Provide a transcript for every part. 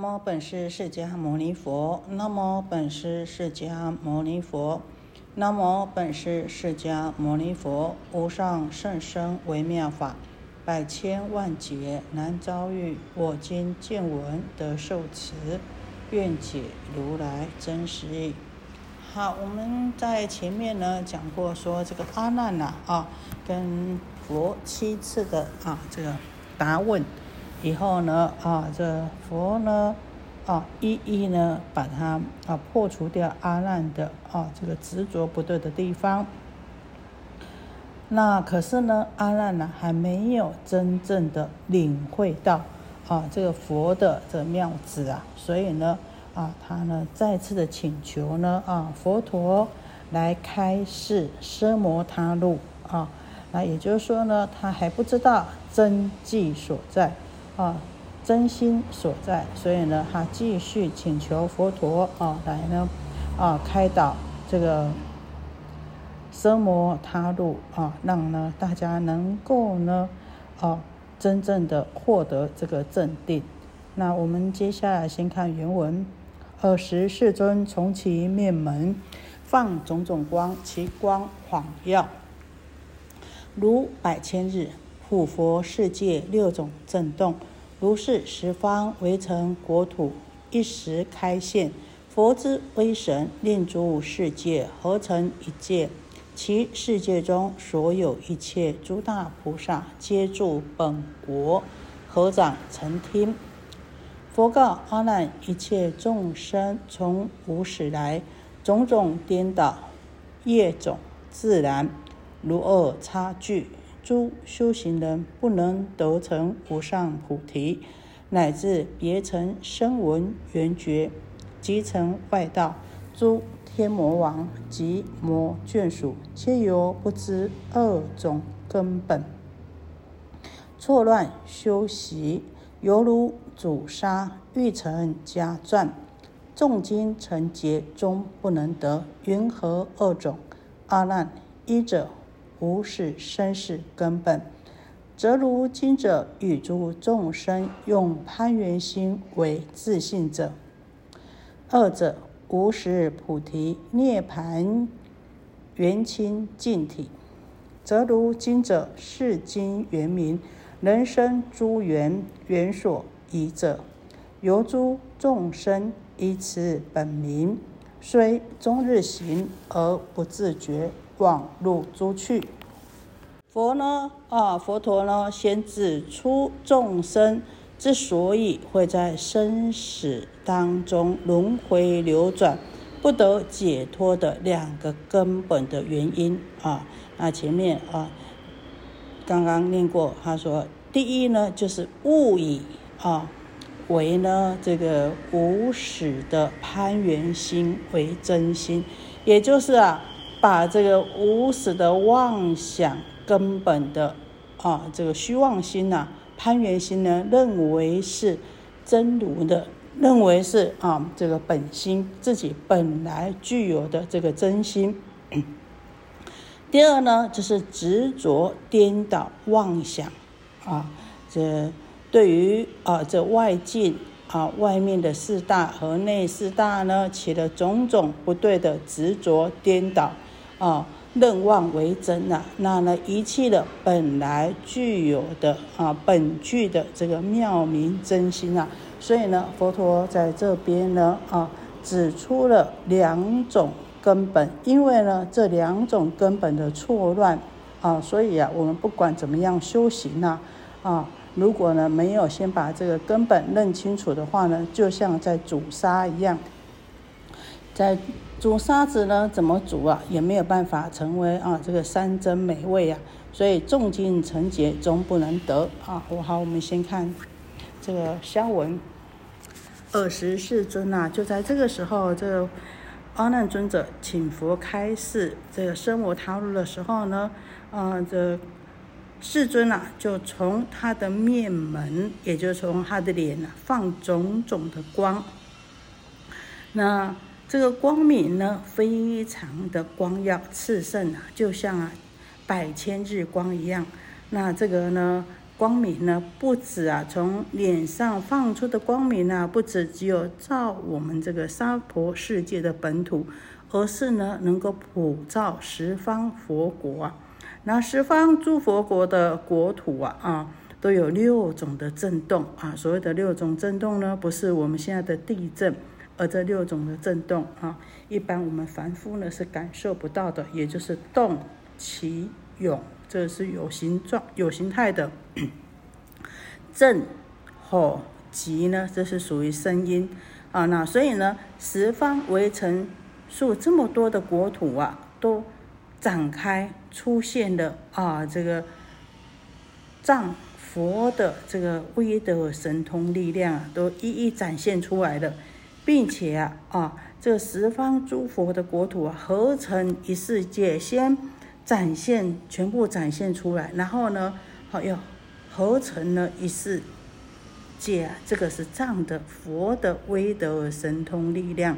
南无本师释迦牟尼佛，南无本师释迦牟尼佛，南无本师释迦牟尼佛。无上甚深微妙法，百千万劫难遭遇。我今见闻得受持，愿解如来真实义。好，我们在前面呢讲过，说这个阿难呐啊，跟佛七次的啊这个答问。以后呢，啊，这佛呢，啊，一一呢，把它啊破除掉阿难的啊这个执着不对的地方。那可是呢，阿难呢还没有真正的领会到啊这个佛的这个妙旨啊，所以呢，啊，他呢再次的请求呢，啊，佛陀来开示奢摩他路啊，那也就是说呢，他还不知道真迹所在。啊，真心所在，所以呢，他继续请求佛陀啊，来呢，啊，开导这个奢摩他路啊，让呢大家能够呢，啊，真正的获得这个正定。那我们接下来先看原文：尔时世尊从其面门放种种光，其光晃耀如百千日，普佛世界六种震动。如是十方围城国土，一时开现，佛之威神，令诸世界合成一界。其世界中所有一切诸大菩萨，皆住本国，合掌成听。佛告阿难：一切众生从无始来，种种颠倒，业种自然，如恶差距。诸修行人不能得成无上菩提，乃至别成声闻缘觉，即成外道。诸天魔王及魔眷属，皆由不知二种根本，错乱修习，犹如主杀欲成家传，重金成劫终不能得。云何二种？阿难，一者。无始生死根本，则如今者与诸众生用攀缘心为自信者；二者无始菩提涅盘缘清净体，则如今者是今缘名人生诸缘缘所依者，由诸众生依此本名，虽终日行而不自觉。往入诸趣，佛呢？啊，佛陀呢？先指出众生之所以会在生死当中轮回流转，不得解脱的两个根本的原因啊。那前面啊，刚刚念过，他说，第一呢，就是误以啊为呢这个无始的攀缘心为真心，也就是啊。把这个无始的妄想根本的啊，这个虚妄心呐、攀缘心呢，认为是真如的，认为是啊，这个本心自己本来具有的这个真心。第二呢，就是执着颠倒妄想啊，这对于啊这外境啊外面的四大和内四大呢，起了种种不对的执着颠倒。啊，认妄为真呐，那呢遗弃了本来具有的啊本具的这个妙明真心啊，所以呢，佛陀在这边呢啊指出了两种根本，因为呢这两种根本的错乱啊，所以啊我们不管怎么样修行呐啊，如果呢没有先把这个根本认清楚的话呢，就像在煮沙一样，在。煮沙子呢？怎么煮啊？也没有办法成为啊这个山珍美味啊。所以重金成劫终不能得啊。我好，我们先看这个香文。尔时世尊啊，就在这个时候，这个阿难尊者请佛开示这个生我他路的时候呢，啊，这世尊啊，就从他的面门，也就从他的脸啊，放种种的光。那。这个光明呢，非常的光耀炽盛啊，就像啊百千日光一样。那这个呢，光明呢，不止啊，从脸上放出的光明呢，不止只有照我们这个娑婆世界的本土，而是呢，能够普照十方佛国啊。那十方诸佛国的国土啊，啊，都有六种的震动啊。所谓的六种震动呢，不是我们现在的地震，而这六种的震动啊，一般我们凡夫呢是感受不到的，也就是动、起、涌。这是有形状、有形态的震、吼、急呢，这是属于声音啊。那所以呢，十方围城数这么多的国土啊，都展开出现了啊，这个藏佛的这个威德神通力量啊，都一一展现出来了，并且啊，这十方诸佛的国土啊，合成一世界先。展现全部展现出来，然后呢，好要合成了一世界啊，这个是藏的佛的威德神通力量。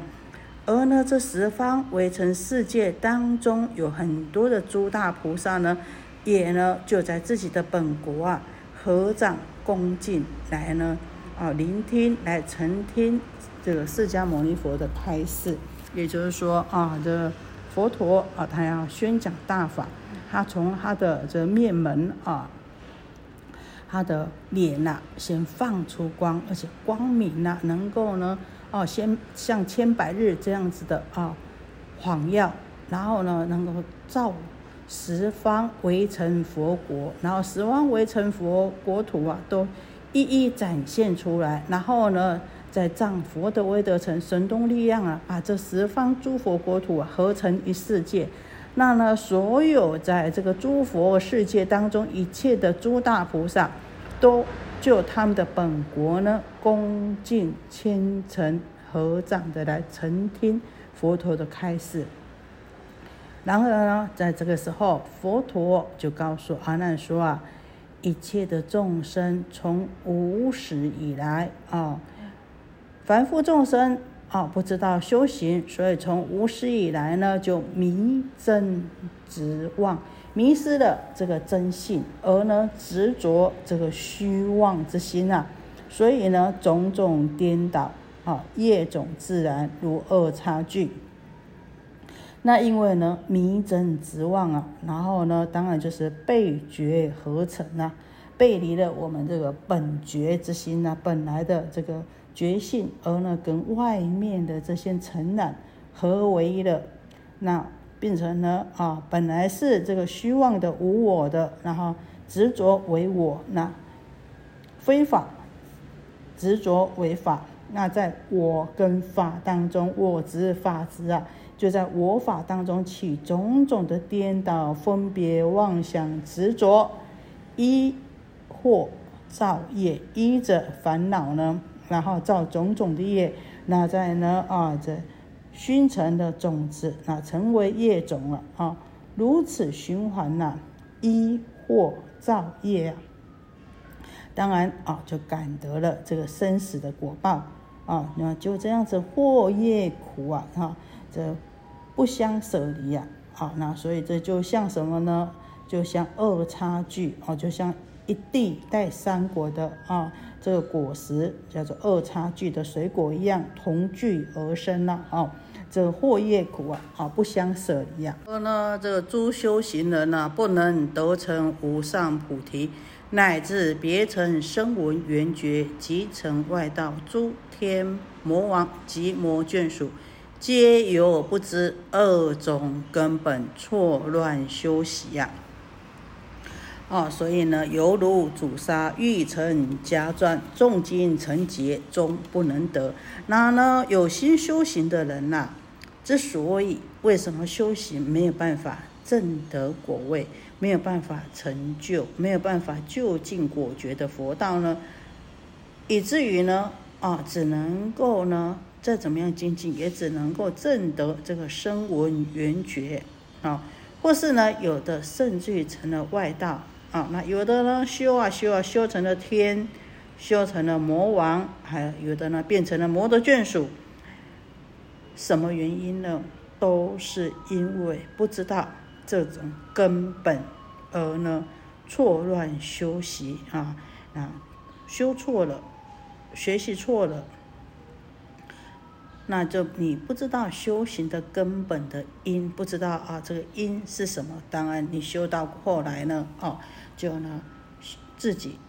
而呢，这十方围城世界当中有很多的诸大菩萨呢，也呢就在自己的本国啊，合掌恭敬来呢啊聆听来聆听这个释迦牟尼佛的开示，也就是说啊这。佛陀啊，他要宣讲大法，他从他的这面门啊，他的脸呐，先放出光，而且光明呐，能够呢，哦，先像千百日这样子的啊，晃耀，然后呢，能够照十方围城佛国，然后十方围城佛国土啊，都一一展现出来，然后呢。在藏佛的威德城神通力量啊，把这十方诸佛国土合成一世界。那呢，所有在这个诸佛世界当中一切的诸大菩萨，都就他们的本国呢，恭敬虔诚合掌的来聆听佛陀的开示。然后呢，在这个时候，佛陀就告诉阿难说啊，一切的众生从无始以来啊。凡夫众生啊，不知道修行，所以从无始以来呢，就迷真执妄，迷失了这个真性，而呢执着这个虚妄之心啊，所以呢种种颠倒啊，业种自然如二差距。那因为呢迷真执妄啊，然后呢当然就是背觉合成啊，背离了我们这个本觉之心啊，本来的这个。觉性，而呢跟外面的这些尘染合为一了，那变成呢啊，本来是这个虚妄的无我的，然后执着为我，那非法执着为法，那在我跟法当中，我执法执啊，就在我法当中起种种的颠倒、分别、妄想、执着，依或造业，依着烦恼呢。然后造种种的业，那在呢啊，这熏成的种子，那成为业种了啊。如此循环呐，一或造业啊，当然啊，就感得了这个生死的果报啊。那就这样子，祸业苦啊，哈，这不相舍离啊。好，那所以这就像什么呢？就像二差距啊，就像一地带三果的啊。这个果实叫做二差距的水果一样，同聚而生呐，啊，这个祸业苦啊，啊，不相舍离啊。说呢，这个诸修行人呢，不能得成无上菩提，乃至别成声闻缘觉，即成外道，诸天魔王及魔眷属，皆有不知二种根本，错乱修习呀。啊，所以呢，犹如主杀欲成家传，重金成劫，终不能得。那呢，有心修行的人呐，之所以为什么修行没有办法证得果位，没有办法成就，没有办法就近果决的佛道呢？以至于呢，啊，只能够呢，再怎么样精进，也只能够证得这个声闻缘觉啊，或是呢，有的甚至于成了外道。啊，那有的呢修啊修啊修成了天，修成了魔王，还有的呢变成了魔的眷属。什么原因呢？都是因为不知道这种根本，而呢错乱修习啊，啊，修错了，学习错了。那就你不知道修行的根本的因，不知道啊，这个因是什么？当然，你修到后来呢，哦，就呢自己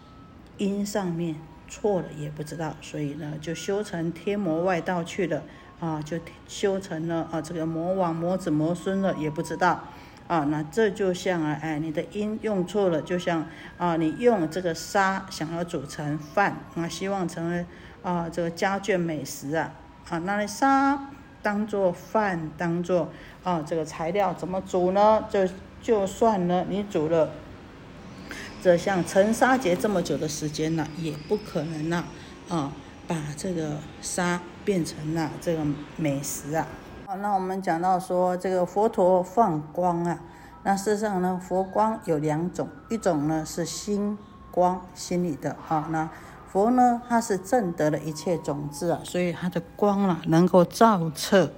因上面错了也不知道，所以呢就修成天魔外道去了啊，就修成了啊这个魔王、魔子、魔孙了也不知道啊。那这就像啊，哎，你的因用错了，就像啊，你用这个沙想要煮成饭啊，希望成为啊这个家眷美食啊。啊，那沙当做饭，当做啊这个材料怎么煮呢？就就算呢，你煮了，这像沉沙节这么久的时间呢，也不可能呢啊把这个沙变成了这个美食啊。好，那我们讲到说这个佛陀放光啊，那事实上呢，佛光有两种，一种呢是心光，心里的啊那。佛呢，他是正得了一切种子啊，所以他的光啊，能够照彻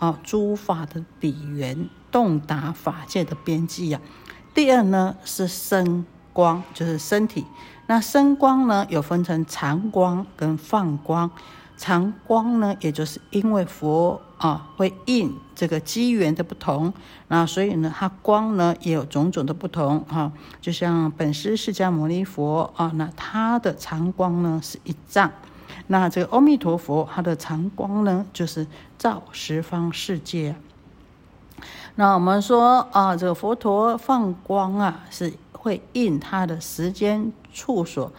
啊诸法的彼缘，洞达法界的边际啊。第二呢是身光，就是身体。那身光呢，有分成常光跟放光。常光呢，也就是因为佛啊会应这个机缘的不同，那所以呢，它光呢也有种种的不同哈。就像本师释迦牟尼佛啊，那他的常光呢是一丈，那这个阿弥陀佛他的常光呢就是照十方世界。那我们说啊，这个佛陀放光啊，是会应他的时间处所。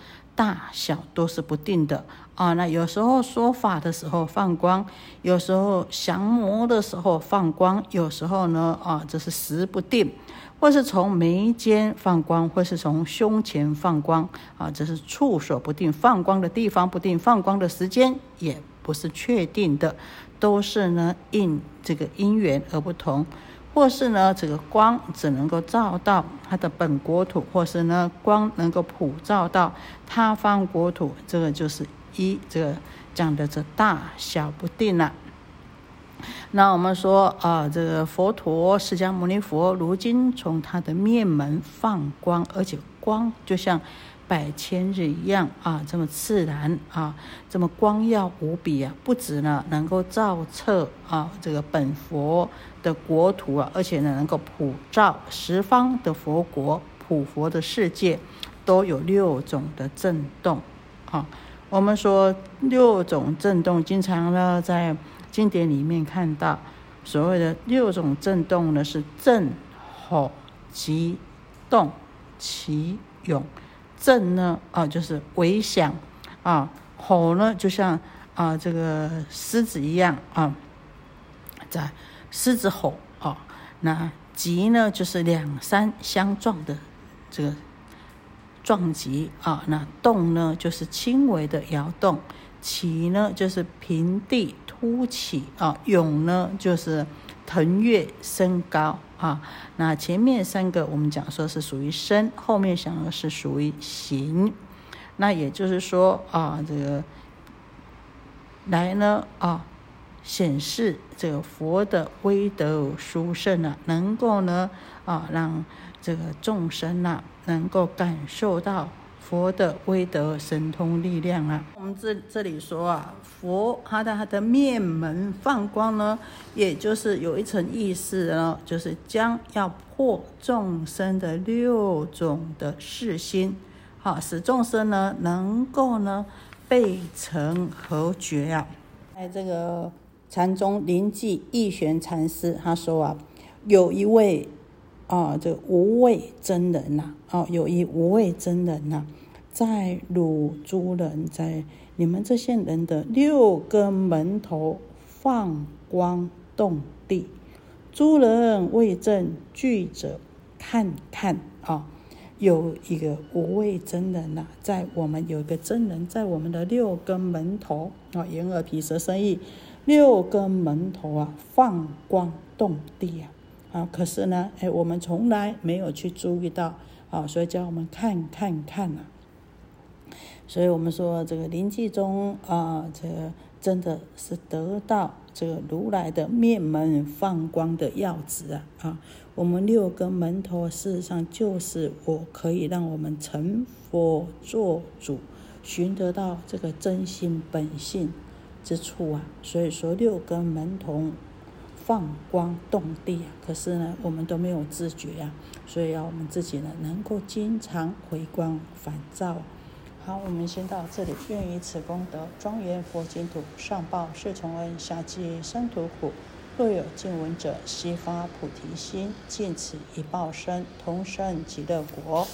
大小都是不定的啊，那有时候说法的时候放光，有时候降魔的时候放光，有时候呢啊，这是时不定，或是从眉间放光，或是从胸前放光啊，这是处所不定，放光的地方不定，放光的时间也不是确定的，都是呢应这个因缘而不同。或是呢，这个光只能够照到它的本国土，或是呢，光能够普照到他方国土，这个就是一这个讲的这大小不定了。那我们说啊，这个佛陀释迦牟尼佛如今从他的面门放光，而且光就像。百千日一样啊，这么自然啊，这么光耀无比啊！不止呢，能够照彻啊这个本佛的国土啊，而且呢，能够普照十方的佛国、普佛的世界，都有六种的震动啊。我们说六种震动，经常呢在经典里面看到，所谓的六种震动呢是震、吼、急、动、起、涌。震呢啊，就是微响啊；吼呢，就像啊这个狮子一样啊，在狮子吼啊。那急呢，就是两山相撞的这个撞击啊。那动呢，就是轻微的摇动；起呢，就是平地突起啊；涌呢，就是腾跃升高。啊，那前面三个我们讲说是属于身，后面想的是属于形。那也就是说啊，这个来呢啊，显示这个佛的威德殊胜啊，能够呢啊让这个众生呐能够感受到。佛的威德神通力量啊，我们这这里说啊，佛他的他的面门放光呢，也就是有一层意思呢，就是将要破众生的六种的世心，好使众生呢能够呢背成和觉啊。在这个禅宗临济义玄禅师他说啊，有一位啊这无畏真人呐，哦有一无畏真人呐。在汝诸人，在你们这些人的六根门头放光动地，诸人为证具者看看啊，有一个无畏真人呐，在我们有一个真人，在我们的六根门头啊，眼耳鼻舌身意六根门头啊，放光动地呀啊，可是呢，哎，我们从来没有去注意到啊，所以叫我们看看看呐。所以我们说这个临济宗啊，这个真的是得到这个如来的面门放光的要旨啊啊！我们六根门头事实上就是我可以让我们成佛做主，寻得到这个真心本性之处啊。所以说六根门童放光动地啊，可是呢，我们都没有自觉呀。所以要我们自己呢，能够经常回光返照。好，我们先到这里。愿以此功德，庄严佛净土，上报四重恩，下济三途苦。若有见闻者，悉发菩提心，尽此一报身，同生极乐国。